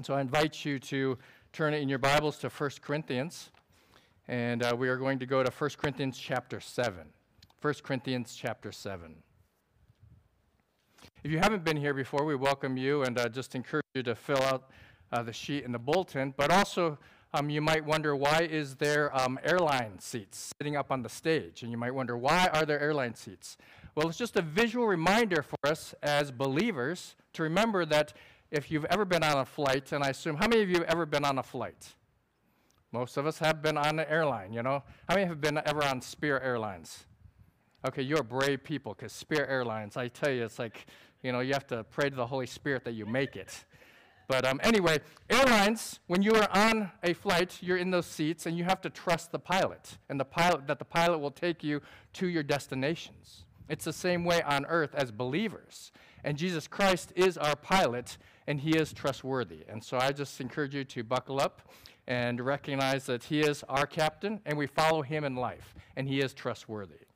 And so I invite you to turn in your Bibles to 1 Corinthians. And uh, we are going to go to 1 Corinthians chapter 7. 1 Corinthians chapter 7. If you haven't been here before, we welcome you and uh, just encourage you to fill out uh, the sheet in the bulletin. But also, um, you might wonder why is there um, airline seats sitting up on the stage? And you might wonder why are there airline seats? Well, it's just a visual reminder for us as believers to remember that if you've ever been on a flight, and I assume, how many of you have ever been on a flight? Most of us have been on an airline, you know? How many have been ever on Spirit Airlines? Okay, you're brave people because Spirit Airlines, I tell you, it's like, you know, you have to pray to the Holy Spirit that you make it. But um, anyway, airlines, when you are on a flight, you're in those seats and you have to trust the pilot and the pilot that the pilot will take you to your destinations. It's the same way on earth as believers. And Jesus Christ is our pilot and he is trustworthy. And so I just encourage you to buckle up and recognize that he is our captain and we follow him in life and he is trustworthy.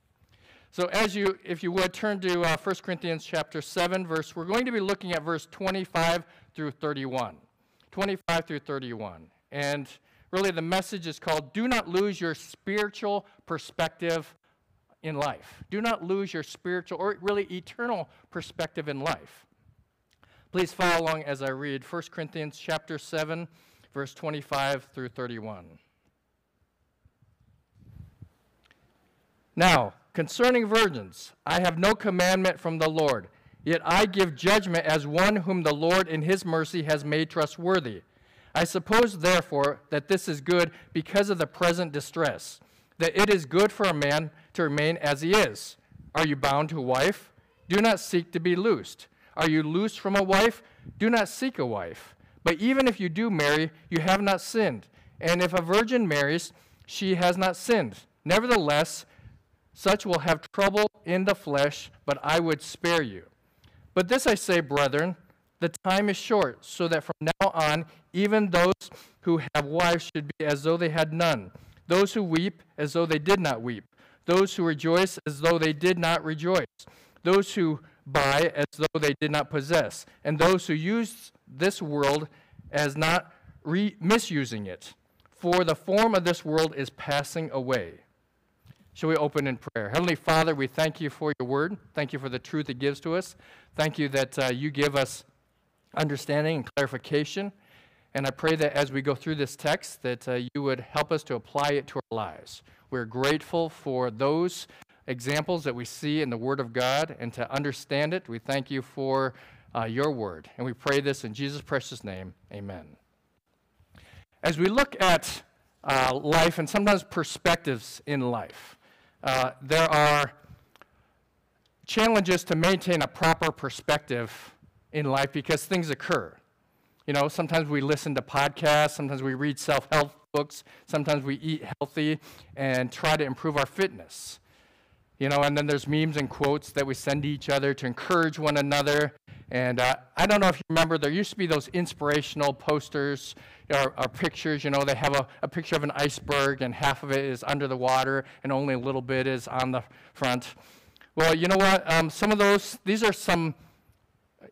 So as you if you would turn to uh, 1 Corinthians chapter 7 verse we're going to be looking at verse 25 through 31. 25 through 31. And really the message is called do not lose your spiritual perspective in life. Do not lose your spiritual or really eternal perspective in life. Please follow along as I read 1 Corinthians chapter 7 verse 25 through 31. Now, concerning virgins, I have no commandment from the Lord, yet I give judgment as one whom the Lord in his mercy has made trustworthy. I suppose, therefore, that this is good because of the present distress, that it is good for a man to remain as he is. Are you bound to a wife? Do not seek to be loosed. Are you loose from a wife? Do not seek a wife. But even if you do marry, you have not sinned. And if a virgin marries, she has not sinned. Nevertheless, such will have trouble in the flesh, but I would spare you. But this I say, brethren, the time is short, so that from now on, even those who have wives should be as though they had none, those who weep as though they did not weep, those who rejoice as though they did not rejoice, those who buy as though they did not possess, and those who use this world as not re- misusing it. For the form of this world is passing away. Shall we open in prayer? Heavenly Father, we thank you for your word. Thank you for the truth it gives to us. Thank you that uh, you give us understanding and clarification. And I pray that as we go through this text, that uh, you would help us to apply it to our lives. We're grateful for those examples that we see in the Word of God and to understand it. We thank you for uh, your Word. And we pray this in Jesus' precious name. Amen. As we look at uh, life and sometimes perspectives in life, uh, there are challenges to maintain a proper perspective in life because things occur. You know, sometimes we listen to podcasts, sometimes we read self help books, sometimes we eat healthy and try to improve our fitness. You know, and then there's memes and quotes that we send to each other to encourage one another. And uh, I don't know if you remember, there used to be those inspirational posters or, or pictures. You know, they have a, a, picture of an iceberg, and half of it is under the water, and only a little bit is on the front. Well, you know what? Um, some of those, these are some,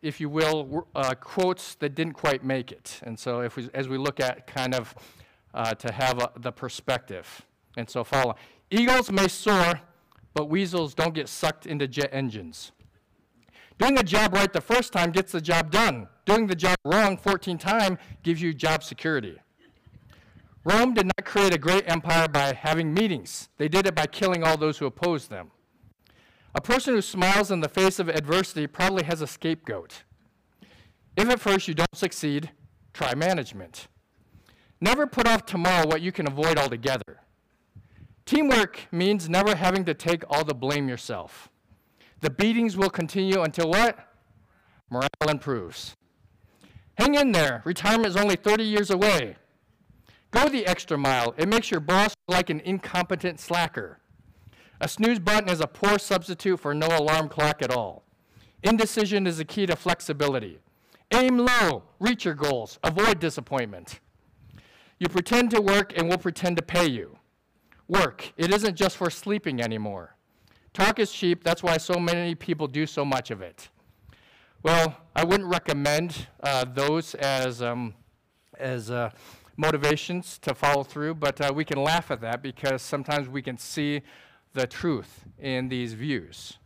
if you will, uh, quotes that didn't quite make it. And so, if we, as we look at kind of uh, to have a, the perspective, and so follow. Eagles may soar but weasels don't get sucked into jet engines. Doing a job right the first time gets the job done. Doing the job wrong 14 times gives you job security. Rome did not create a great empire by having meetings. They did it by killing all those who opposed them. A person who smiles in the face of adversity probably has a scapegoat. If at first you don't succeed, try management. Never put off tomorrow what you can avoid altogether. Teamwork means never having to take all the blame yourself. The beatings will continue until what? Morale improves. Hang in there. Retirement is only 30 years away. Go the extra mile. It makes your boss like an incompetent slacker. A snooze button is a poor substitute for no alarm clock at all. Indecision is the key to flexibility. Aim low, reach your goals, avoid disappointment. You pretend to work and we'll pretend to pay you work. It isn't just for sleeping anymore. Talk is cheap, that's why so many people do so much of it. Well, I wouldn't recommend uh, those as um, as uh, motivations to follow through, but uh, we can laugh at that because sometimes we can see the truth in these views.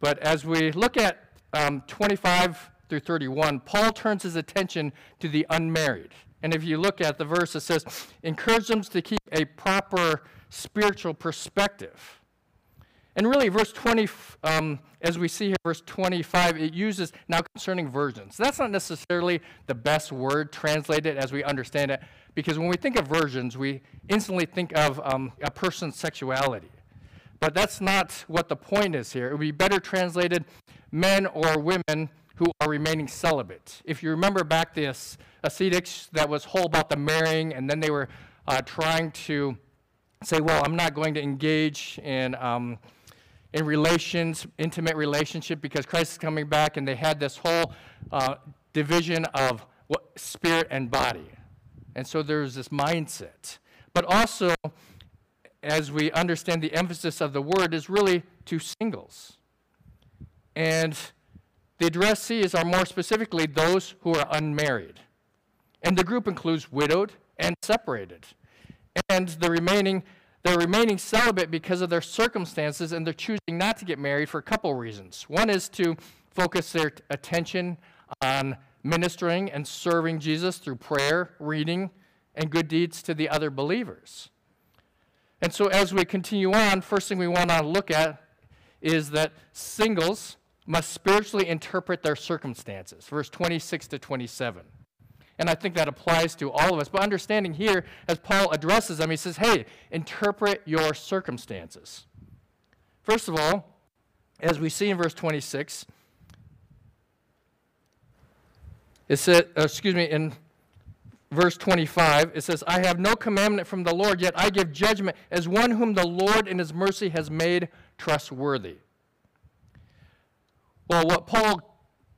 But as we look at um, 25 through 31, Paul turns his attention to the unmarried. And if you look at the verse, it says, encourage them to keep a proper spiritual perspective. And really, verse 20, um, as we see here, verse 25, it uses now concerning virgins. That's not necessarily the best word translated as we understand it, because when we think of virgins, we instantly think of um, a person's sexuality. But that's not what the point is here. It would be better translated men or women who are remaining celibate. If you remember back this ascetics that was whole about the marrying, and then they were uh, trying to say, well, I'm not going to engage in, um, in relations, intimate relationship, because Christ is coming back, and they had this whole uh, division of what, spirit and body. And so there's this mindset. But also, as we understand the emphasis of the word, is really to singles. And the addressees are more specifically those who are unmarried. And the group includes widowed and separated. And the remaining, they're remaining celibate because of their circumstances and they're choosing not to get married for a couple reasons. One is to focus their attention on ministering and serving Jesus through prayer, reading, and good deeds to the other believers. And so as we continue on, first thing we want to look at is that singles must spiritually interpret their circumstances. Verse 26 to 27. And I think that applies to all of us. But understanding here, as Paul addresses them, he says, hey, interpret your circumstances. First of all, as we see in verse 26, it said, uh, excuse me, in verse 25, it says, I have no commandment from the Lord, yet I give judgment as one whom the Lord in his mercy has made trustworthy. Well, what Paul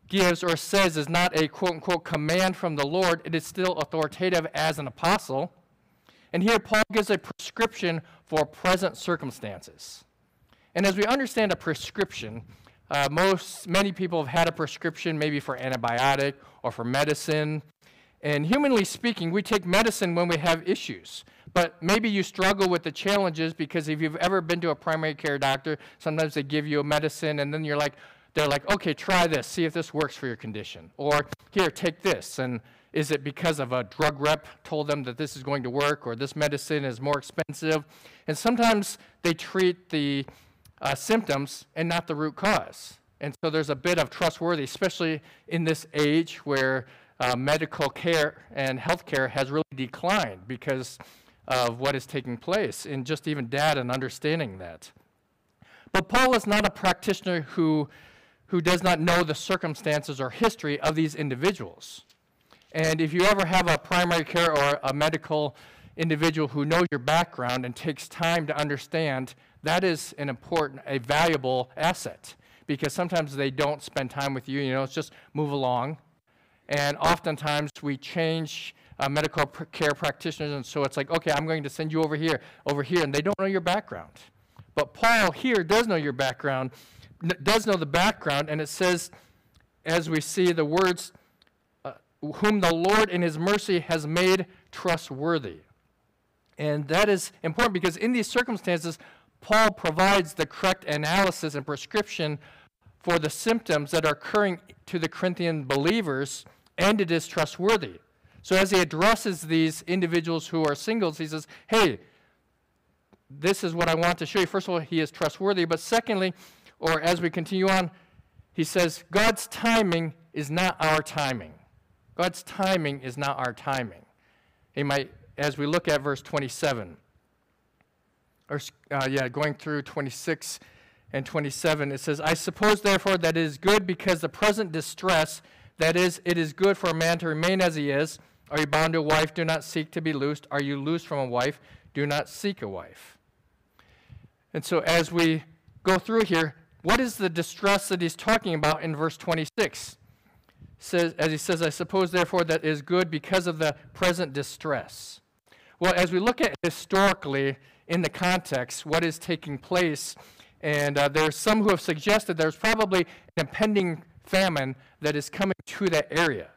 gives or says is not a quote unquote command from the Lord, it is still authoritative as an apostle. And here Paul gives a prescription for present circumstances. And as we understand a prescription, uh, most many people have had a prescription maybe for antibiotic or for medicine. And humanly speaking, we take medicine when we have issues. But maybe you struggle with the challenges because if you've ever been to a primary care doctor, sometimes they give you a medicine and then you're like, they're like, okay, try this, see if this works for your condition. Or here, take this. And is it because of a drug rep told them that this is going to work or this medicine is more expensive? And sometimes they treat the uh, symptoms and not the root cause. And so there's a bit of trustworthy, especially in this age where uh, medical care and health care has really declined because of what is taking place, and just even data and understanding that. But Paul is not a practitioner who who does not know the circumstances or history of these individuals. And if you ever have a primary care or a medical individual who knows your background and takes time to understand, that is an important, a valuable asset because sometimes they don't spend time with you. You know, it's just move along. And oftentimes we change uh, medical pr- care practitioners, and so it's like, okay, I'm going to send you over here, over here, and they don't know your background. But Paul here does know your background, does know the background, and it says, as we see the words, uh, whom the Lord in his mercy has made trustworthy. And that is important because in these circumstances, Paul provides the correct analysis and prescription for the symptoms that are occurring to the Corinthian believers, and it is trustworthy. So as he addresses these individuals who are singles, he says, hey, this is what I want to show you. First of all, he is trustworthy, but secondly, or as we continue on, he says, God's timing is not our timing. God's timing is not our timing. He might, as we look at verse 27, or uh, yeah, going through 26 and 27, it says, I suppose therefore that it is good because the present distress, that is, it is good for a man to remain as he is. Are you bound to a wife? Do not seek to be loosed. Are you loosed from a wife? Do not seek a wife. And so as we go through here, what is the distress that he's talking about in verse 26? Says, as he says, I suppose, therefore, that is good because of the present distress. Well, as we look at historically in the context, what is taking place, and uh, there's some who have suggested there's probably an impending famine that is coming to that area.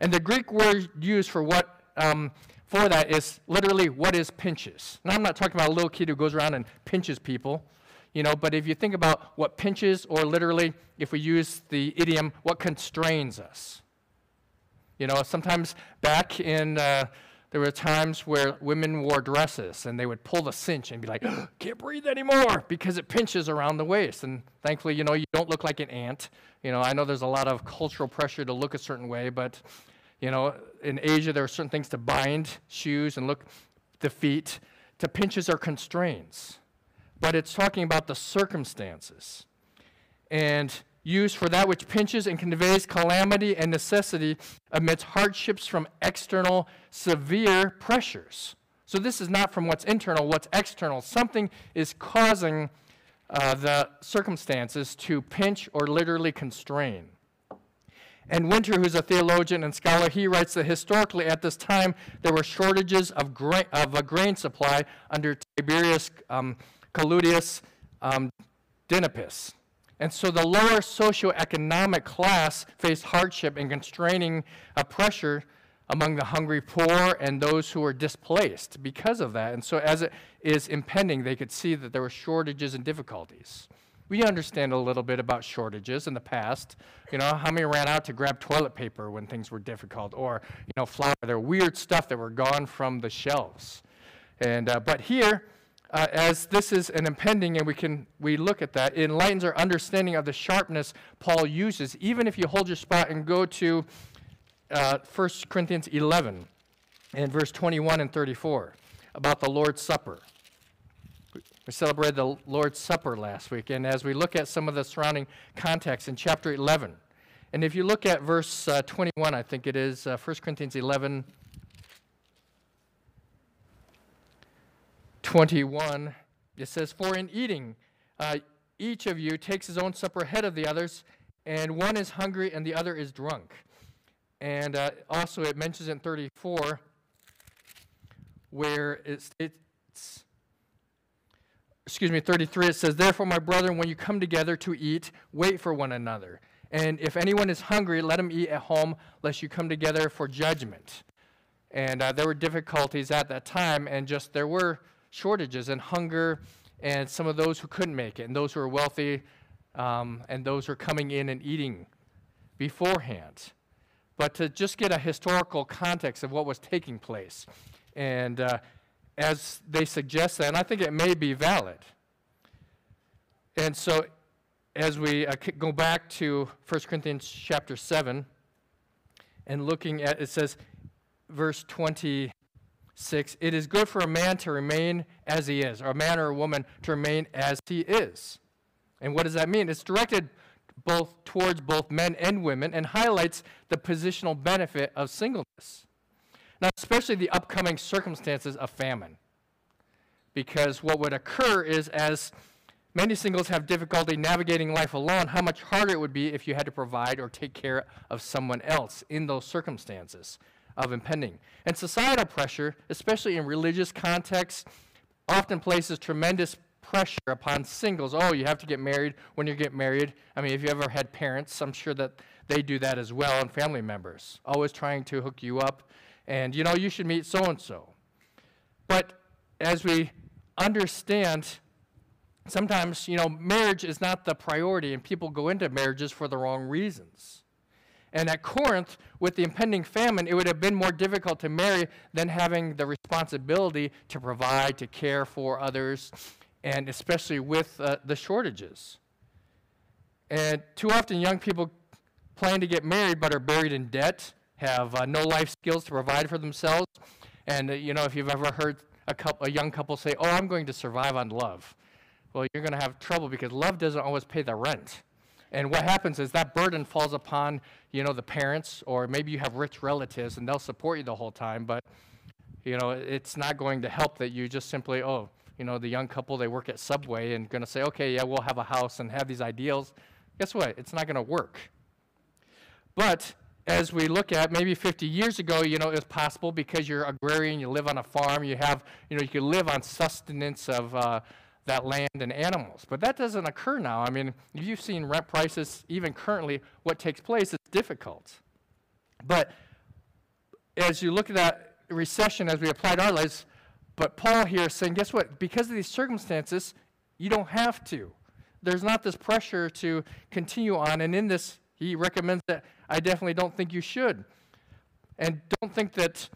And the Greek word used for what um, for that is literally what is pinches. Now, I'm not talking about a little kid who goes around and pinches people, you know, but if you think about what pinches, or literally, if we use the idiom, what constrains us. You know, sometimes back in, uh, there were times where women wore dresses and they would pull the cinch and be like, can't breathe anymore because it pinches around the waist. And thankfully, you know, you don't look like an ant. You know, I know there's a lot of cultural pressure to look a certain way, but, you know, in Asia, there are certain things to bind shoes and look the feet. To pinches or constraints. But it's talking about the circumstances. And used for that which pinches and conveys calamity and necessity amidst hardships from external severe pressures. So this is not from what's internal, what's external. Something is causing uh, the circumstances to pinch or literally constrain. And Winter, who's a theologian and scholar, he writes that historically at this time there were shortages of, gra- of a grain supply under Tiberius um, Claudius um, Dinippus. And so the lower socioeconomic class faced hardship and constraining uh, pressure among the hungry poor and those who were displaced because of that. And so as it is impending, they could see that there were shortages and difficulties. We understand a little bit about shortages in the past. You know, how many ran out to grab toilet paper when things were difficult, or you know, flour. There weird stuff that were gone from the shelves. And uh, but here, uh, as this is an impending, and we can we look at that, it enlightens our understanding of the sharpness Paul uses. Even if you hold your spot and go to uh, 1 Corinthians 11 and verse 21 and 34 about the Lord's Supper. We celebrated the Lord's Supper last week, and as we look at some of the surrounding context in chapter 11, and if you look at verse uh, 21, I think it is uh, 1 Corinthians 11 21, it says, For in eating, uh, each of you takes his own supper ahead of the others, and one is hungry and the other is drunk. And uh, also, it mentions in 34 where it it's, excuse me, 33, it says, Therefore, my brethren, when you come together to eat, wait for one another. And if anyone is hungry, let him eat at home, lest you come together for judgment. And uh, there were difficulties at that time, and just there were shortages and hunger, and some of those who couldn't make it, and those who are wealthy, um, and those who are coming in and eating beforehand. But to just get a historical context of what was taking place. And uh, as they suggest that, and I think it may be valid. And so, as we uh, go back to 1 Corinthians chapter 7, and looking at it says, verse 20 6 It is good for a man to remain as he is, or a man or a woman to remain as he is. And what does that mean? It's directed both towards both men and women and highlights the positional benefit of singleness. Now, especially the upcoming circumstances of famine. Because what would occur is as many singles have difficulty navigating life alone, how much harder it would be if you had to provide or take care of someone else in those circumstances of impending. And societal pressure, especially in religious contexts, often places tremendous pressure upon singles. Oh, you have to get married when you get married. I mean, if you ever had parents, I'm sure that they do that as well, and family members, always trying to hook you up. And, you know, you should meet so and so. But as we understand, sometimes, you know, marriage is not the priority, and people go into marriages for the wrong reasons. And at Corinth, with the impending famine, it would have been more difficult to marry than having the responsibility to provide, to care for others, and especially with uh, the shortages. And too often, young people plan to get married but are buried in debt, have uh, no life skills to provide for themselves. And, uh, you know, if you've ever heard a, couple, a young couple say, Oh, I'm going to survive on love, well, you're going to have trouble because love doesn't always pay the rent. And what happens is that burden falls upon, you know, the parents, or maybe you have rich relatives and they'll support you the whole time, but, you know, it's not going to help that you just simply, oh, you know, the young couple, they work at Subway and going to say, okay, yeah, we'll have a house and have these ideals. Guess what? It's not going to work. But as we look at maybe 50 years ago, you know, it was possible because you're agrarian, you live on a farm, you have, you know, you can live on sustenance of, uh, that land and animals. But that doesn't occur now. I mean, if you've seen rent prices, even currently, what takes place, is difficult. But as you look at that recession as we applied our lives. But Paul here is saying, guess what? Because of these circumstances, you don't have to. There's not this pressure to continue on. And in this, he recommends that I definitely don't think you should. And don't think that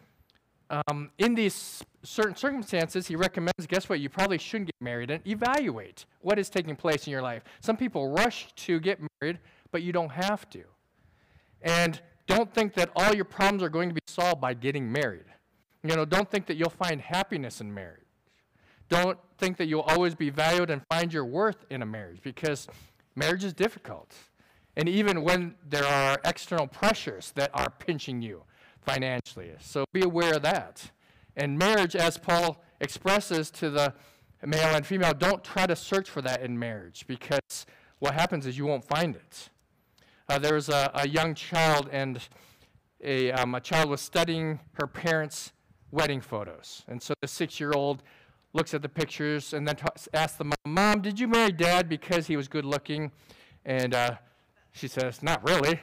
um, in these certain circumstances, he recommends, guess what? You probably shouldn't get married and evaluate what is taking place in your life. Some people rush to get married, but you don't have to. And don't think that all your problems are going to be solved by getting married. You know, don't think that you'll find happiness in marriage. Don't think that you'll always be valued and find your worth in a marriage because marriage is difficult. And even when there are external pressures that are pinching you financially. So be aware of that. And marriage, as Paul expresses to the male and female, don't try to search for that in marriage because what happens is you won't find it. Uh, there was a, a, young child, and a, um, a child was studying her parents' wedding photos. And so the six year old looks at the pictures and then t- asks the mom, Mom, did you marry dad because he was good looking? And uh, she says, Not really.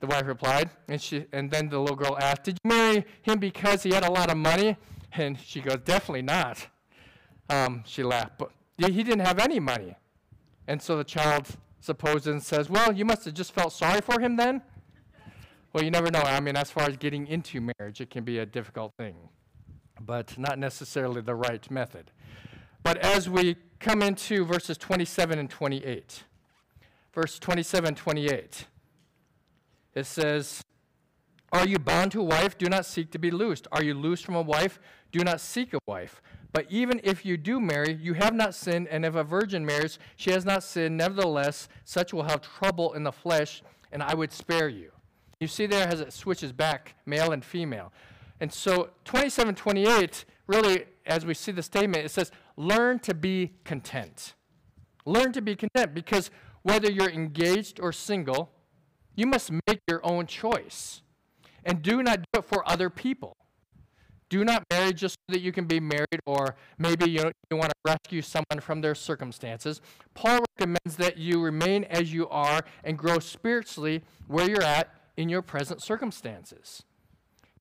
The wife replied. And, she, and then the little girl asked, Did you marry him because he had a lot of money? And she goes, Definitely not. Um, she laughed. But he didn't have any money. And so the child supposes and says, Well, you must have just felt sorry for him then? Well, you never know. I mean, as far as getting into marriage, it can be a difficult thing, but not necessarily the right method. But as we come into verses 27 and 28, verse 27 and 28, it says, Are you bound to a wife? Do not seek to be loosed. Are you loosed from a wife? Do not seek a wife. But even if you do marry, you have not sinned, and if a virgin marries, she has not sinned. Nevertheless, such will have trouble in the flesh, and I would spare you. You see there as it switches back, male and female. And so 27, 28, really, as we see the statement, it says, learn to be content. Learn to be content because whether you're engaged or single, you must make your own choice. And do not do it for other people. Do not marry just so that you can be married, or maybe you, you want to rescue someone from their circumstances. Paul recommends that you remain as you are and grow spiritually where you're at in your present circumstances.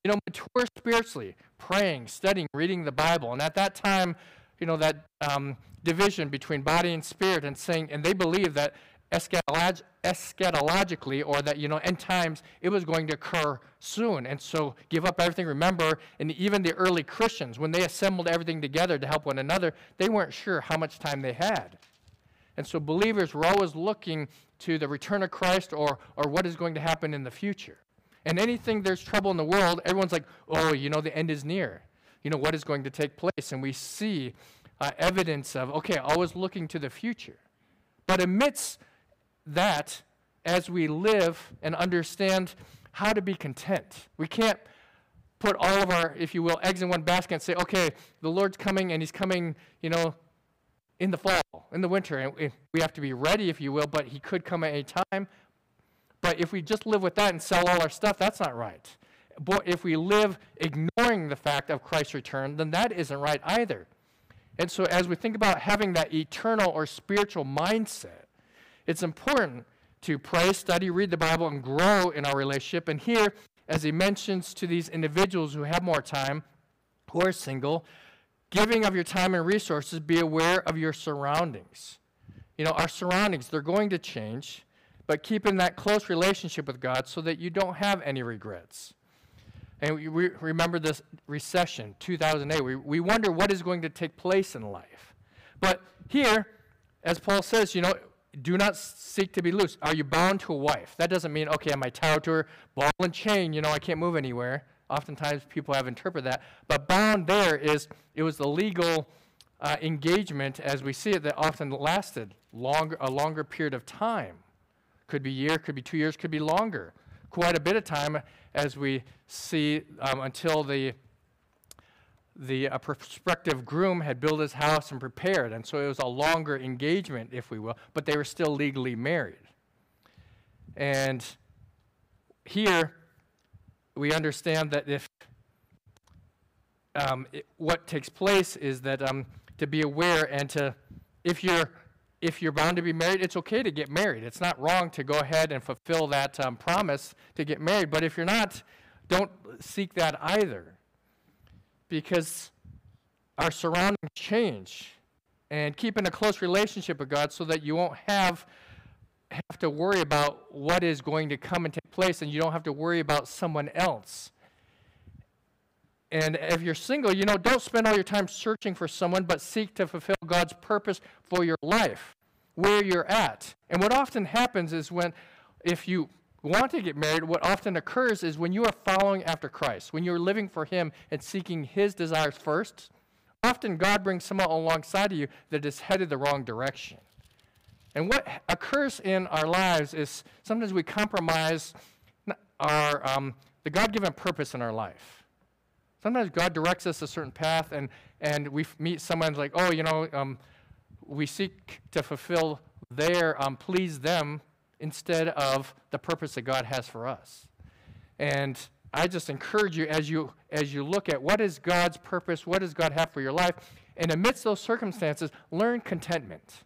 You know, mature spiritually, praying, studying, reading the Bible. And at that time, you know, that um, division between body and spirit, and saying, and they believe that eschatolog- eschatologically or that, you know, end times, it was going to occur soon. And so give up everything. Remember, and even the early Christians, when they assembled everything together to help one another, they weren't sure how much time they had. And so believers were always looking to the return of Christ or, or what is going to happen in the future. And anything there's trouble in the world, everyone's like, oh, you know, the end is near. You know, what is going to take place? And we see uh, evidence of, okay, always looking to the future. But amidst that as we live and understand how to be content. We can't put all of our, if you will, eggs in one basket and say, okay, the Lord's coming and he's coming, you know, in the fall, in the winter. And we have to be ready, if you will, but he could come at any time. But if we just live with that and sell all our stuff, that's not right. But if we live ignoring the fact of Christ's return, then that isn't right either. And so as we think about having that eternal or spiritual mindset, it's important to pray, study, read the Bible, and grow in our relationship. And here, as he mentions to these individuals who have more time, who are single, giving of your time and resources, be aware of your surroundings. You know, our surroundings, they're going to change, but keep in that close relationship with God so that you don't have any regrets. And we, we remember this recession, 2008. We, we wonder what is going to take place in life. But here, as Paul says, you know, do not seek to be loose. Are you bound to a wife? That doesn't mean, okay, am I tied to her, ball and chain, you know, I can't move anywhere. Oftentimes people have interpreted that. But bound there is, it was the legal uh, engagement as we see it that often lasted longer, a longer period of time. Could be a year, could be two years, could be longer. Quite a bit of time as we see um, until the the uh, prospective groom had built his house and prepared, and so it was a longer engagement, if we will, but they were still legally married. And here, we understand that if um, it, what takes place is that um, to be aware and to, if you're if you're bound to be married, it's okay to get married. It's not wrong to go ahead and fulfill that um, promise to get married. But if you're not, don't seek that either. Because our surroundings change and keeping a close relationship with God so that you won't have have to worry about what is going to come and take place and you don't have to worry about someone else. And if you're single, you know, don't spend all your time searching for someone, but seek to fulfill God's purpose for your life, where you're at. And what often happens is when, if you want to get married, what often occurs is when you are following after Christ, when you're living for Him and seeking His desires first, often God brings someone alongside of you that is headed the wrong direction. And what occurs in our lives is sometimes we compromise our, um, the God given purpose in our life. Sometimes God directs us a certain path, and, and we meet someone like, oh, you know, um, we seek to fulfill their, um, please them, instead of the purpose that God has for us. And I just encourage you as you as you look at what is God's purpose, what does God have for your life, and amidst those circumstances, learn contentment.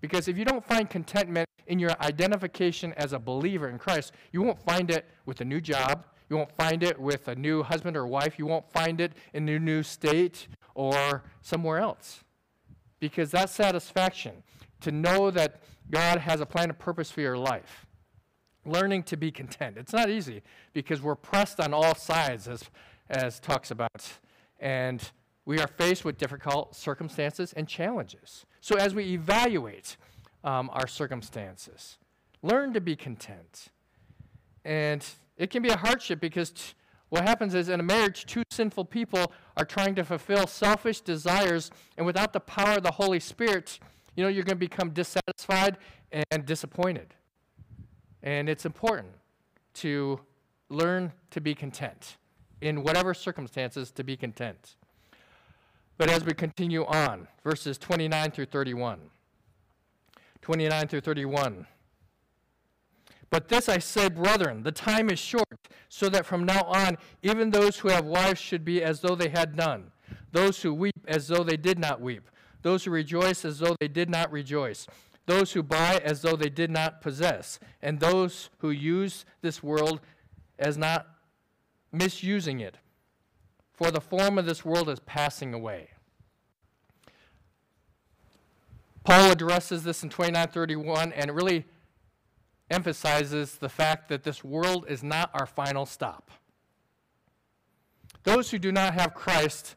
Because if you don't find contentment in your identification as a believer in Christ, you won't find it with a new job. You won't find it with a new husband or wife. You won't find it in a new state or somewhere else. Because that satisfaction, to know that God has a plan and purpose for your life, learning to be content. It's not easy because we're pressed on all sides, as, as talks about. And we are faced with difficult circumstances and challenges. So, as we evaluate um, our circumstances, learn to be content. And it can be a hardship because t- what happens is in a marriage, two sinful people are trying to fulfill selfish desires, and without the power of the Holy Spirit, you know, you're going to become dissatisfied and disappointed. And it's important to learn to be content in whatever circumstances to be content. But as we continue on, verses 29 through 31. 29 through 31. But this I say, brethren, the time is short, so that from now on, even those who have wives should be as though they had none, those who weep as though they did not weep, those who rejoice as though they did not rejoice, those who buy as though they did not possess, and those who use this world as not misusing it for the form of this world is passing away. Paul addresses this in 2931 and really emphasizes the fact that this world is not our final stop. Those who do not have Christ,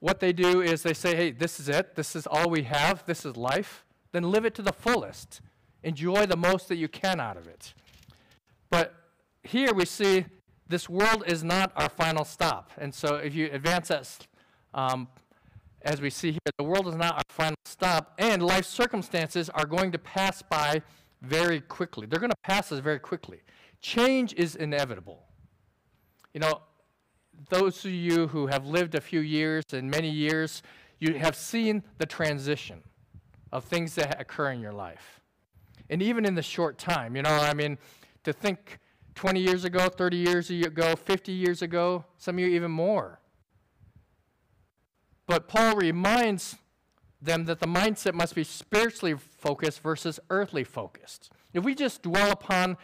what they do is they say, hey, this is it. This is all we have. This is life. Then live it to the fullest. Enjoy the most that you can out of it. But here we see this world is not our final stop. And so if you advance that, um, as we see here, the world is not our final stop, and life circumstances are going to pass by very quickly. They're going to pass us very quickly. Change is inevitable. You know, those of you who have lived a few years and many years, you have seen the transition of things that occur in your life. And even in the short time, you know, I mean, to think 20 years ago, 30 years ago, 50 years ago, some of you even more. But Paul reminds them that the mindset must be spiritually focused versus earthly focused. If we just dwell upon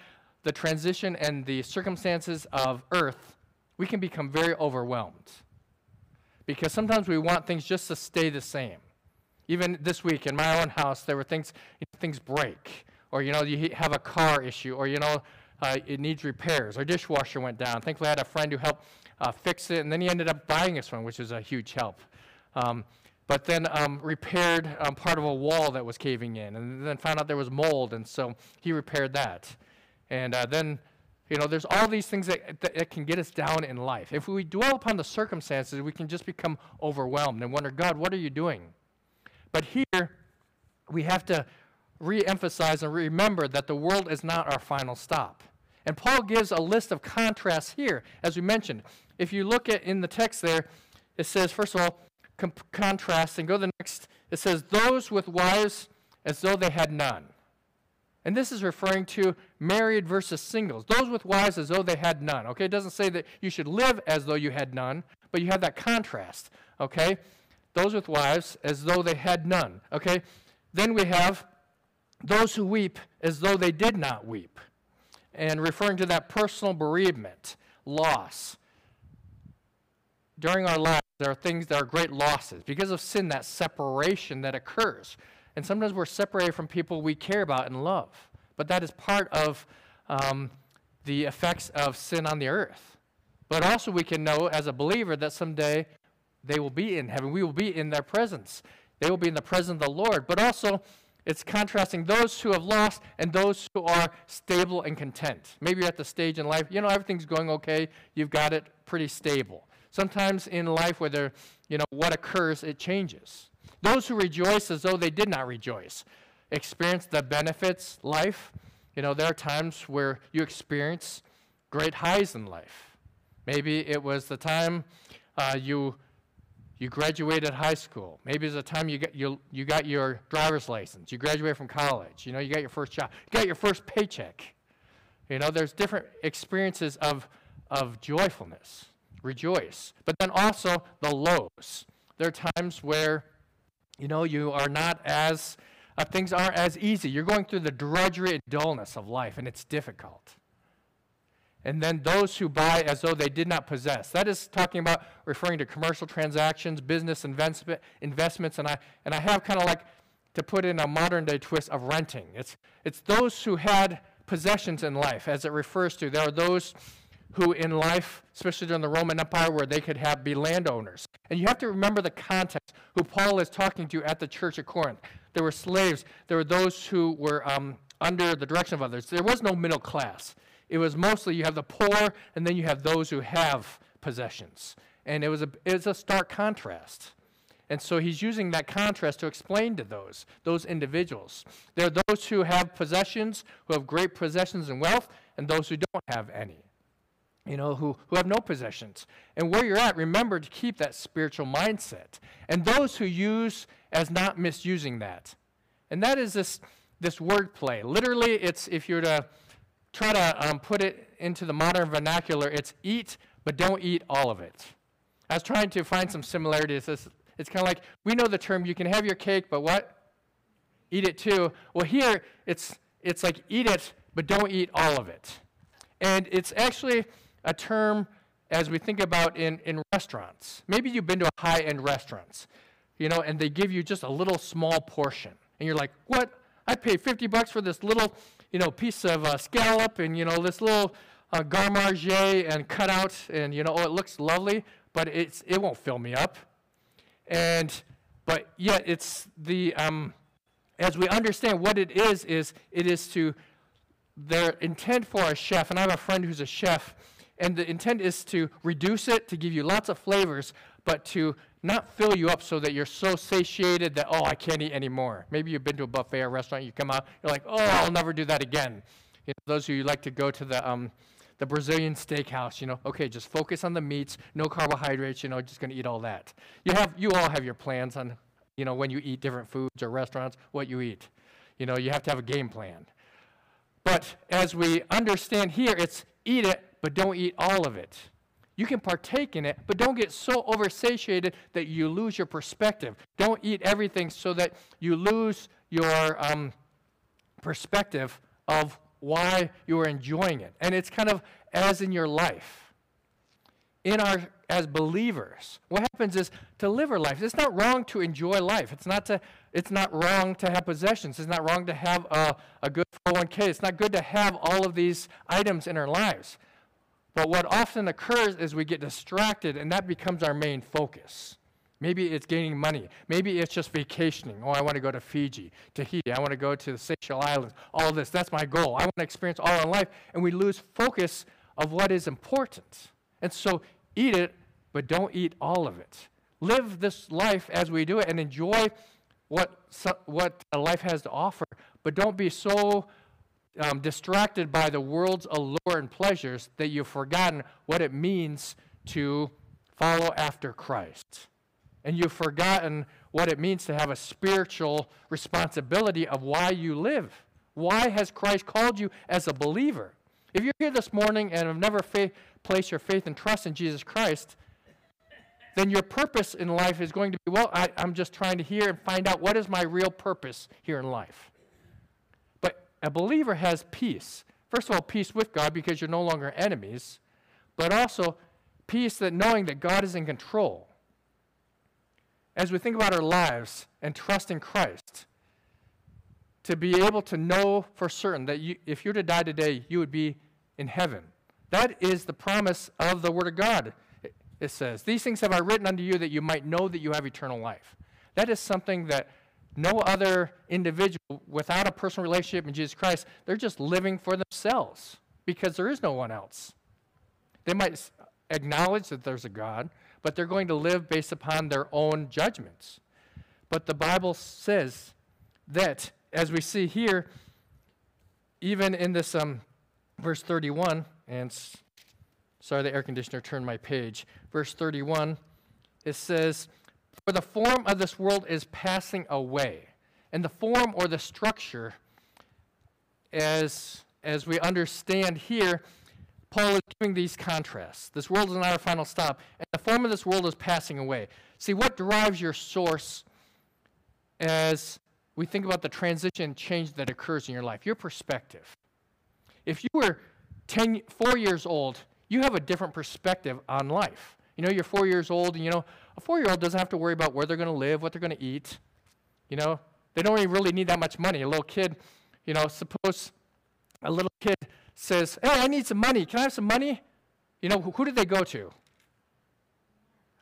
the transition and the circumstances of earth, we can become very overwhelmed. Because sometimes we want things just to stay the same. Even this week in my own house, there were things, things break, or you know, you have a car issue, or you know, uh, it needs repairs. Our dishwasher went down. Thankfully, I had a friend who helped uh, fix it, and then he ended up buying us one, which was a huge help. Um, but then um, repaired um, part of a wall that was caving in, and then found out there was mold, and so he repaired that. And uh, then, you know, there's all these things that, that, can get us down in life. If we dwell upon the circumstances, we can just become overwhelmed and wonder, God, what are you doing? But here, we have to re-emphasize and remember that the world is not our final stop. And Paul gives a list of contrasts here, as we mentioned. If you look at in the text there, it says, first of all, comp- contrast, and go to the next, it says, those with wives as though they had none. And this is referring to married versus singles. Those with wives as though they had none. Okay, it doesn't say that you should live as though you had none, but you have that contrast. Okay, those with wives as though they had none. Okay, then we have those who weep as though they did not weep, and referring to that personal bereavement, loss. during our lives, there are things that are great losses. Because of sin, that separation that occurs. And sometimes we're separated from people we care about and love. But that is part of um, the effects of sin on the earth. But also, we can know as a believer that someday they will be in heaven. We will be in their presence. They will be in the presence of the Lord. But also, it's contrasting those who have lost and those who are stable and content. Maybe you're at the stage in life, you know, everything's going okay, you've got it pretty stable. Sometimes in life, whether, you know, what occurs, it changes. Those who rejoice as though they did not rejoice, experience the benefits, life. You know, there are times where you experience great highs in life. Maybe it was the time uh, you you graduated high school. Maybe it's the time you got, you, you got your driver's license. You graduated from college. You know, you got your first job. You got your first paycheck. You know, there's different experiences of, of joyfulness, rejoice. But then also the lows. There are times where, you know, you are not as, uh, things aren't as easy. You're going through the drudgery and dullness of life, and it's difficult and then those who buy as though they did not possess. That is talking about referring to commercial transactions, business investment, investments, and I, and I have kind of like to put in a modern day twist of renting. It's, it's those who had possessions in life, as it refers to. There are those who in life, especially during the Roman Empire, where they could have be landowners. And you have to remember the context who Paul is talking to at the church of Corinth. There were slaves. There were those who were um, under the direction of others. There was no middle class. It was mostly you have the poor, and then you have those who have possessions. And it was a, it was a stark contrast. And so he's using that contrast to explain to those, those individuals. There are those who have possessions, who have great possessions and wealth, and those who don't have any, you know, who, who have no possessions. And where you're at, remember to keep that spiritual mindset. And those who use as not misusing that. And that is this, this word play. Literally, it's if you're to try to um, put it into the modern vernacular, it's eat, but don't eat all of it. I was trying to find some similarities. It's, it's kind of like we know the term you can have your cake, but what? Eat it too. Well, here it's, it's like eat it, but don't eat all of it. And it's actually a term as we think about in, in restaurants. Maybe you've been to a high end restaurants, you know, and they give you just a little small portion. And you're like, what? I paid 50 bucks for this little you know, piece of uh, scallop and, you know, this little uh, garde and cut out and, you know, oh, it looks lovely, but it's, it won't fill me up. And, but yet it's the, um, as we understand what it is, is it is to, their intent for a chef, and I have a friend who's a chef, and the intent is to reduce it, to give you lots of flavors, but to not fill you up so that you're so satiated that, oh, I can't eat anymore. Maybe you've been to a buffet or restaurant, you come out, you're like, oh, I'll never do that again. You know, those of you who like to go to the, um, the Brazilian steakhouse, you know, okay, just focus on the meats, no carbohydrates, you know, just going to eat all that. You, have, you all have your plans on, you know, when you eat different foods or restaurants, what you eat. You know, you have to have a game plan. But as we understand here, it's eat it, but don't eat all of it. You can partake in it, but don't get so oversatiated that you lose your perspective. Don't eat everything so that you lose your um, perspective of why you are enjoying it. And it's kind of as in your life. In our as believers, what happens is to live our life. It's not wrong to enjoy life. It's not to it's not wrong to have possessions. It's not wrong to have a, a good 401k. It's not good to have all of these items in our lives. But what often occurs is we get distracted, and that becomes our main focus. Maybe it's gaining money. Maybe it's just vacationing. Oh, I want to go to Fiji, Tahiti. I want to go to the Seychelles Islands. All this. That's my goal. I want to experience all in life. And we lose focus of what is important. And so eat it, but don't eat all of it. Live this life as we do it and enjoy what, what life has to offer. But don't be so um, distracted by the world's allure and pleasures that you've forgotten what it means to follow after Christ. And you've forgotten what it means to have a spiritual responsibility of why you live. Why has Christ called you as a believer? If you're here this morning and have never placed your faith and trust in Jesus Christ, then your purpose in life is going to be well, I, I'm just trying to hear and find out what is my real purpose here in life. But a believer has peace. First of all, peace with God because you're no longer enemies, but also peace that knowing that God is in control. As we think about our lives and trust in Christ, to be able to know for certain that you, if you were to die today, you would be in heaven. That is the promise of the Word of God. It says, These things have I written unto you that you might know that you have eternal life. That is something that no other individual without a personal relationship in Jesus Christ, they're just living for themselves because there is no one else. They might acknowledge that there's a God, but they're going to live based upon their own judgments. But the Bible says that, as we see here, even in this um, verse 31, and sorry, the air conditioner turned my page. Verse 31, it says, For the form of this world is passing away. And the form or the structure, as, as we understand here, Paul is giving these contrasts. This world is not our final stop, and the form of this world is passing away. See, what drives your source as we think about the transition change that occurs in your life? Your perspective. If you were 10, four years old, you have a different perspective on life. You know, you're four years old, and you know, a four year old doesn't have to worry about where they're going to live, what they're going to eat. You know, they don't even really need that much money. A little kid, you know, suppose a little kid says, Hey, I need some money. Can I have some money? You know, who, who did they go to?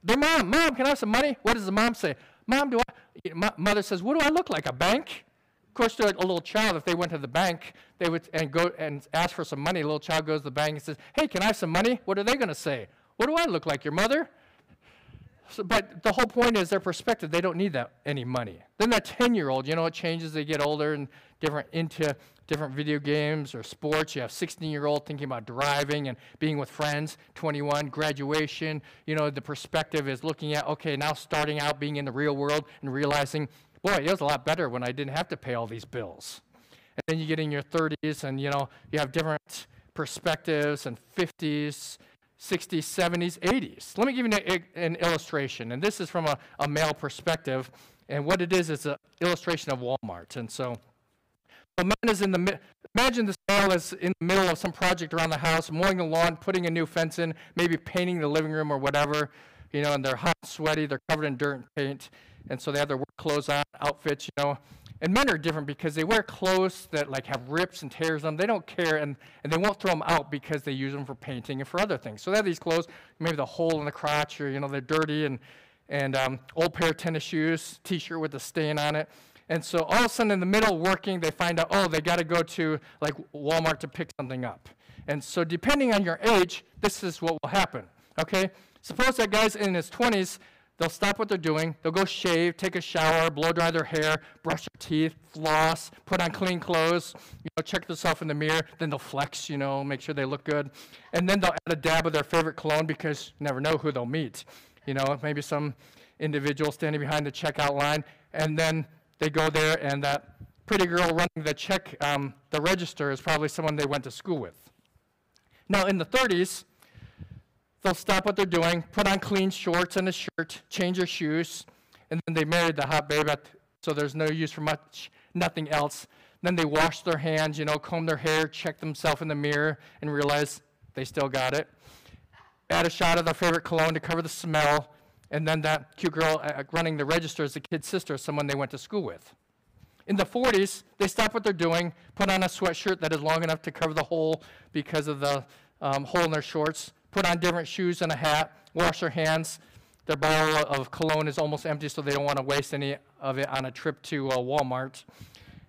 Their mom. Mom, can I have some money? What does the mom say? Mom, do I? You know, Mother says, What do I look like? A bank? Of course, to a little child, if they went to the bank, they would and go and ask for some money. A little child goes to the bank and says, "Hey, can I have some money?" What are they going to say? What do I look like, your mother? So, but the whole point is their perspective. They don't need that any money. Then that 10-year-old, you know, it changes. They get older and different into different video games or sports. You have 16-year-old thinking about driving and being with friends. 21, graduation. You know, the perspective is looking at okay, now starting out being in the real world and realizing boy, it was a lot better when I didn't have to pay all these bills. And then you get in your 30s and, you know, you have different perspectives and 50s, 60s, 70s, 80s. Let me give you an, an illustration. And this is from a, a, male perspective. And what it is is an illustration of Walmart. And so a man is in the imagine this male is in the middle of some project around the house, mowing the lawn, putting a new fence in, maybe painting the living room or whatever. You know, and they're hot, sweaty, they're covered in dirt and paint and so they have their work clothes on, outfits, you know. And men are different because they wear clothes that like have rips and tears on them. They don't care, and, and they won't throw them out because they use them for painting and for other things. So they have these clothes, maybe the hole in the crotch, or you know they're dirty, and and um, old pair of tennis shoes, T-shirt with a stain on it. And so all of a sudden, in the middle working, they find out, oh, they got to go to like Walmart to pick something up. And so, depending on your age, this is what will happen. Okay, suppose that guy's in his 20s They'll stop what they're doing. They'll go shave, take a shower, blow dry their hair, brush their teeth, floss, put on clean clothes, you know, check themselves in the mirror. Then they'll flex, you know, make sure they look good. And then they'll add a dab of their favorite cologne because you never know who they'll meet. You know, maybe some individual standing behind the checkout line. And then they go there, and that pretty girl running the check, um, the register, is probably someone they went to school with. Now, in the 30s, They'll stop what they're doing, put on clean shorts and a shirt, change their shoes, and then they married the hot babe, at, so there's no use for much, nothing else. Then they wash their hands, you know, comb their hair, check themselves in the mirror, and realize they still got it. Add a shot of their favorite cologne to cover the smell, and then that cute girl uh, running the register is the kid's sister, someone they went to school with. In the 40s, they stop what they're doing, put on a sweatshirt that is long enough to cover the hole because of the um, hole in their shorts, put on different shoes and a hat, wash their hands. Their bottle of cologne is almost empty, so they don't want to waste any of it on a trip to uh, Walmart.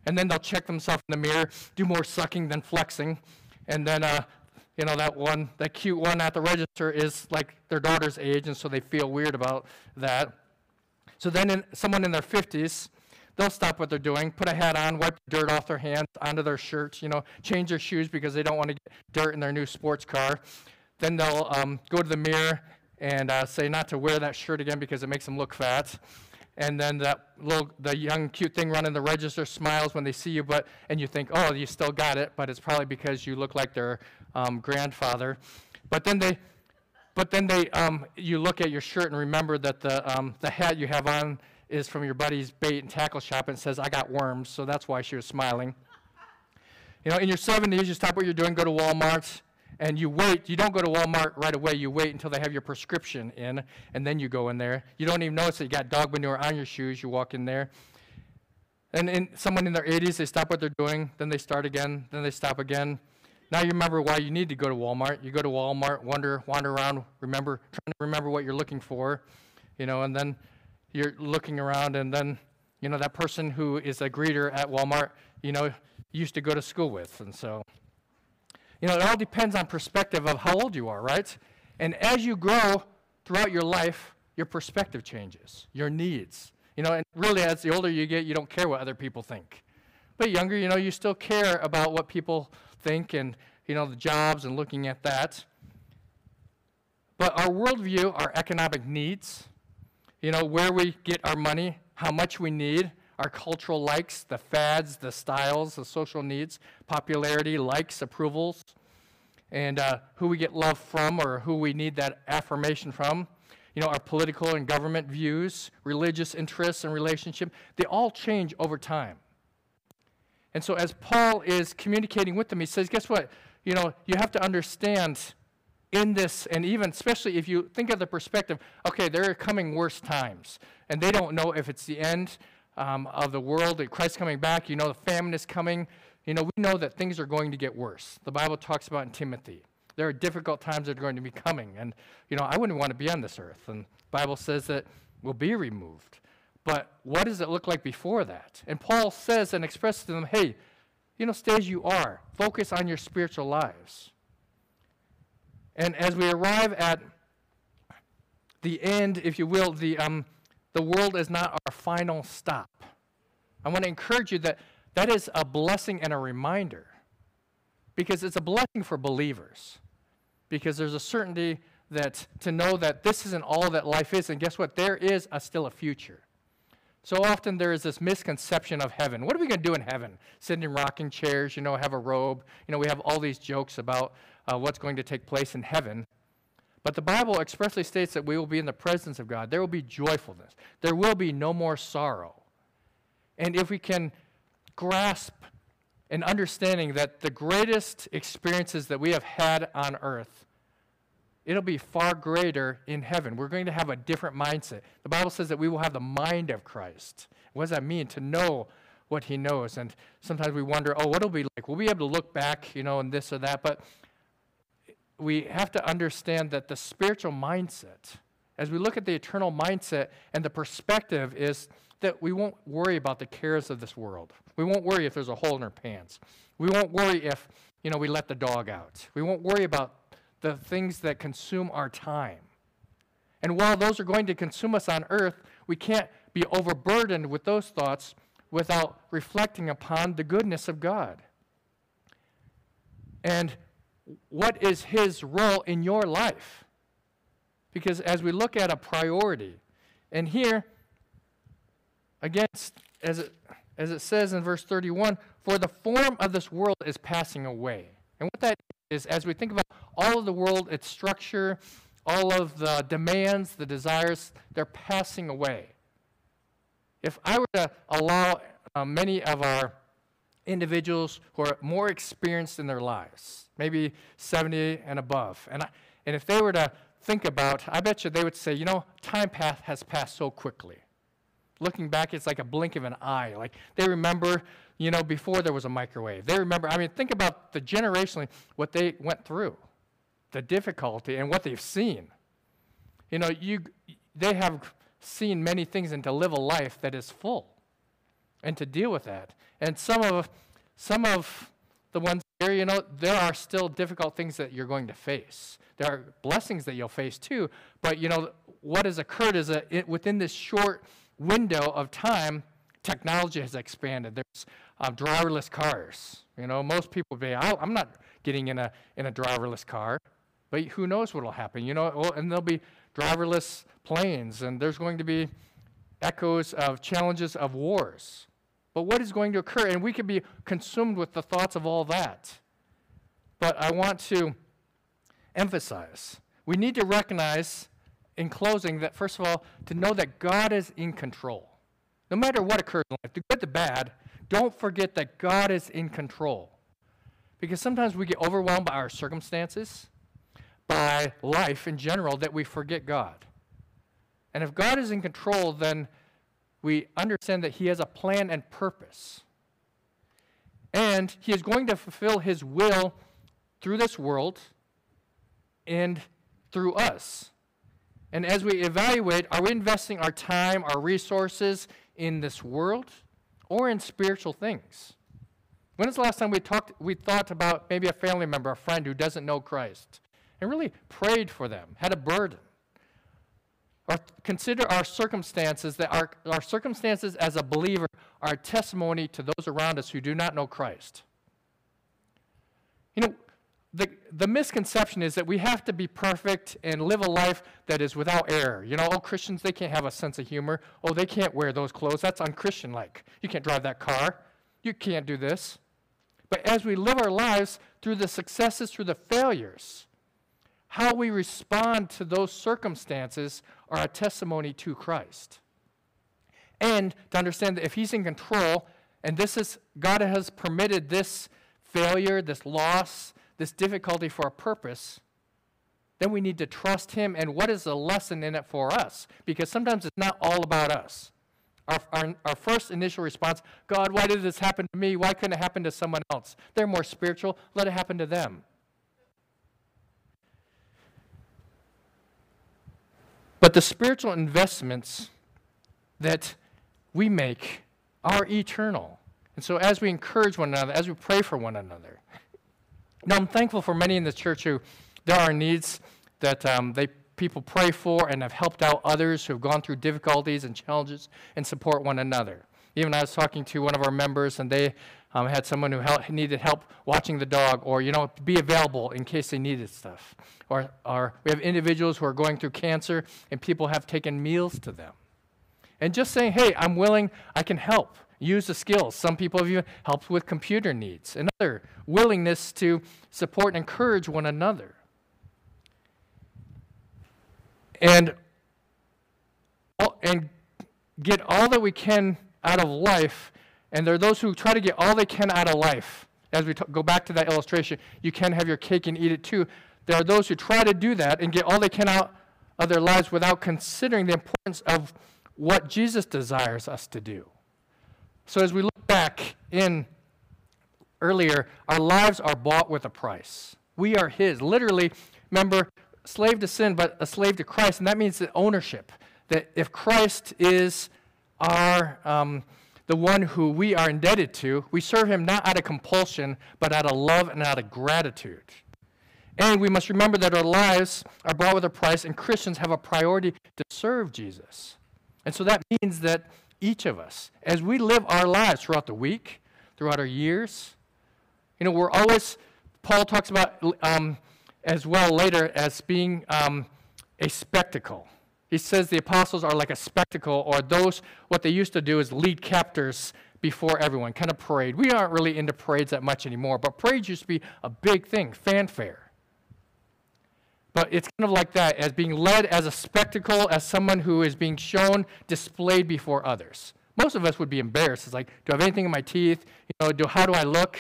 And then they'll check themselves in the mirror, do more sucking than flexing. And then, uh, you know, that one, that cute one at the register is like their daughter's age, and so they feel weird about that. So then, in, someone in their 50s, they'll stop what they're doing, put a hat on, wipe dirt off their hands onto their shirts, you know, change their shoes because they don't want to get dirt in their new sports car. Then they'll um, go to the mirror and uh, say not to wear that shirt again because it makes them look fat. And then that little, the young cute thing running the register smiles when they see you, but and you think, oh, you still got it, but it's probably because you look like their um, grandfather. But then they, but then they, um, you look at your shirt and remember that the um, the hat you have on is from your buddy's bait and tackle shop and says, I got worms, so that's why she was smiling. You know, in your 70s, you stop what you're doing, go to Walmart, and you wait. You don't go to Walmart right away. You wait until they have your prescription in, and then you go in there. You don't even notice that you got dog manure on your shoes. You walk in there. And in, someone in their 80s, they stop what they're doing, then they start again, then they stop again. Now you remember why you need to go to Walmart. You go to Walmart, wander, wander around, remember, trying to remember what you're looking for, you know, and then you're looking around, and then, you know, that person who is a greeter at Walmart, you know, used to go to school with, and so, you know, it all depends on perspective of how old you are, right? And as you grow throughout your life, your perspective changes, your needs. You know, and really, as the older you get, you don't care what other people think. But younger, you know, you still care about what people think and, you know, the jobs and looking at that. But our worldview, our economic needs, you know, where we get our money, how much we need, our cultural likes, the fads, the styles, the social needs, popularity, likes, approvals, and uh, who we get love from or who we need that affirmation from. You know, our political and government views, religious interests and relationship, they all change over time. And so as Paul is communicating with them, he says, guess what? You know, you have to understand in this, and even especially if you think of the perspective, okay, there are coming worse times. And they don't know if it's the end um, of the world, that Christ's coming back. You know, the famine is coming. You know, we know that things are going to get worse. The Bible talks about in Timothy. There are difficult times that are going to be coming. And, you know, I wouldn't want to be on this earth. And Bible says that we'll be removed. But what does it look like before that? And Paul says and expresses to them, hey, you know, stay as you are. Focus on your spiritual lives. And as we arrive at the end, if you will, the, um, the world is not our final stop. I want to encourage you that that is a blessing and a reminder because it's a blessing for believers because there's a certainty that to know that this isn't all that life is and guess what? There is a, still a future. So often there is this misconception of heaven. What are we going to do in heaven? Sit in rocking chairs you know have a robe. You know we have all these jokes about uh, what's going to take place in heaven but the Bible expressly states that we will be in the presence of God. There will be joyfulness. There will be no more sorrow. And if we can grasp an understanding that the greatest experiences that we have had on earth, it'll be far greater in heaven. We're going to have a different mindset. The Bible says that we will have the mind of Christ. What does that mean? To know what he knows. And sometimes we wonder, oh, what will be like? We'll be able to look back, you know, and this or that. But we have to understand that the spiritual mindset, as we look at the eternal mindset and the perspective, is that we won't worry about the cares of this world. We won't worry if there's a hole in our pants. We won't worry if, you know, we let the dog out. We won't worry about the things that consume our time. And while those are going to consume us on earth, we can't be overburdened with those thoughts without reflecting upon the goodness of God. And what is his role in your life? Because as we look at a priority, and here, against, as it, as it says in verse 31, for the form of this world is passing away. And what that is, as we think about all of the world, its structure, all of the demands, the desires, they're passing away. If I were to allow uh, many of our individuals who are more experienced in their lives, maybe 70 and above. And, I, and if they were to think about, I bet you they would say, you know, time path has passed so quickly. Looking back, it's like a blink of an eye. Like they remember, you know, before there was a microwave. They remember, I mean, think about the generationally, what they went through, the difficulty, and what they've seen. You know, you, they have seen many things and to live a life that is full and to deal with that. And some of, some of the ones here, you know, there are still difficult things that you're going to face. There are blessings that you'll face too, but you know, what has occurred is that it, within this short window of time, technology has expanded. There's um, driverless cars. You know, most people say, I'm not getting in a, in a driverless car, but who knows what will happen, you know, and there'll be driverless planes, and there's going to be echoes of challenges of wars. But what is going to occur? And we could be consumed with the thoughts of all that. But I want to emphasize we need to recognize, in closing, that first of all, to know that God is in control. No matter what occurs in life, the good, the bad, don't forget that God is in control. Because sometimes we get overwhelmed by our circumstances, by life in general, that we forget God. And if God is in control, then we understand that He has a plan and purpose. And He is going to fulfill His will through this world and through us. And as we evaluate, are we investing our time, our resources in this world or in spiritual things? When is the last time we talked we thought about maybe a family member, a friend who doesn't know Christ and really prayed for them, had a burden? Or consider our circumstances that our, our circumstances as a believer are a testimony to those around us who do not know Christ. You know, the, the misconception is that we have to be perfect and live a life that is without error. You know, oh, Christians, they can't have a sense of humor. Oh, they can't wear those clothes. That's unchristian like. You can't drive that car. You can't do this. But as we live our lives through the successes, through the failures, how we respond to those circumstances are a testimony to Christ. And to understand that if He's in control, and this is, God has permitted this failure, this loss, this difficulty for a purpose, then we need to trust Him. And what is the lesson in it for us? Because sometimes it's not all about us. Our, our, our, first initial response God, why did this happen to me? Why couldn't it happen to someone else? They're more spiritual. Let it happen to them. But the spiritual investments that we make are eternal. And so, as we encourage one another, as we pray for one another, now, I'm thankful for many in the church who there are needs that um, they people pray for and have helped out others who have gone through difficulties and challenges and support one another. Even I was talking to one of our members, and they um, had someone who help, needed help watching the dog, or you know, be available in case they needed stuff. Or, or we have individuals who are going through cancer, and people have taken meals to them. And just saying, "Hey, I'm willing. I can help." use the skills. Some people have even helped with computer needs. Another willingness to support and encourage one another. And, and get all that we can out of life. And there are those who try to get all they can out of life. As we t- go back to that illustration, you can have your cake and eat it too. There are those who try to do that and get all they can out of their lives without considering the importance of what Jesus desires us to do. So as we look back in earlier, our lives are bought with a price. We are His. Literally, remember, slave to sin, but a slave to Christ. And that means the ownership. That if Christ is our, um, the one who we are indebted to, we serve Him not out of compulsion, but out of love and out of gratitude. And we must remember that our lives are bought with a price, and Christians have a priority to serve Jesus. And so that means that each of us, as we live our lives throughout the week, throughout our years. You know, we're always, Paul talks about um, as well later as being um, a spectacle. He says the apostles are like a spectacle, or those, what they used to do is lead captors before everyone, kind of parade. We aren't really into parades that much anymore, but parades used to be a big thing, fanfare. But it's kind of like that, as being led as a spectacle, as someone who is being shown, displayed before others. Most of us would be embarrassed. It's like, do I have anything in my teeth? You know, do, how do I look?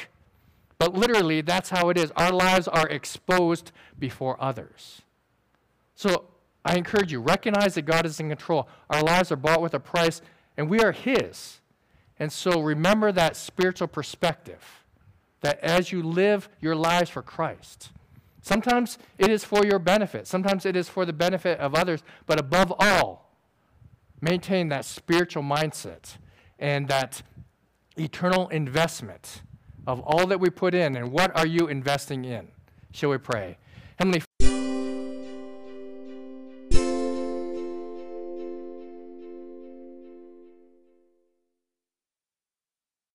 But literally, that's how it is. Our lives are exposed before others. So I encourage you, recognize that God is in control. Our lives are bought with a price, and we are His. And so remember that spiritual perspective that as you live your lives for Christ, Sometimes it is for your benefit, sometimes it is for the benefit of others, but above all, maintain that spiritual mindset and that eternal investment of all that we put in and what are you investing in? Shall we pray? Heavenly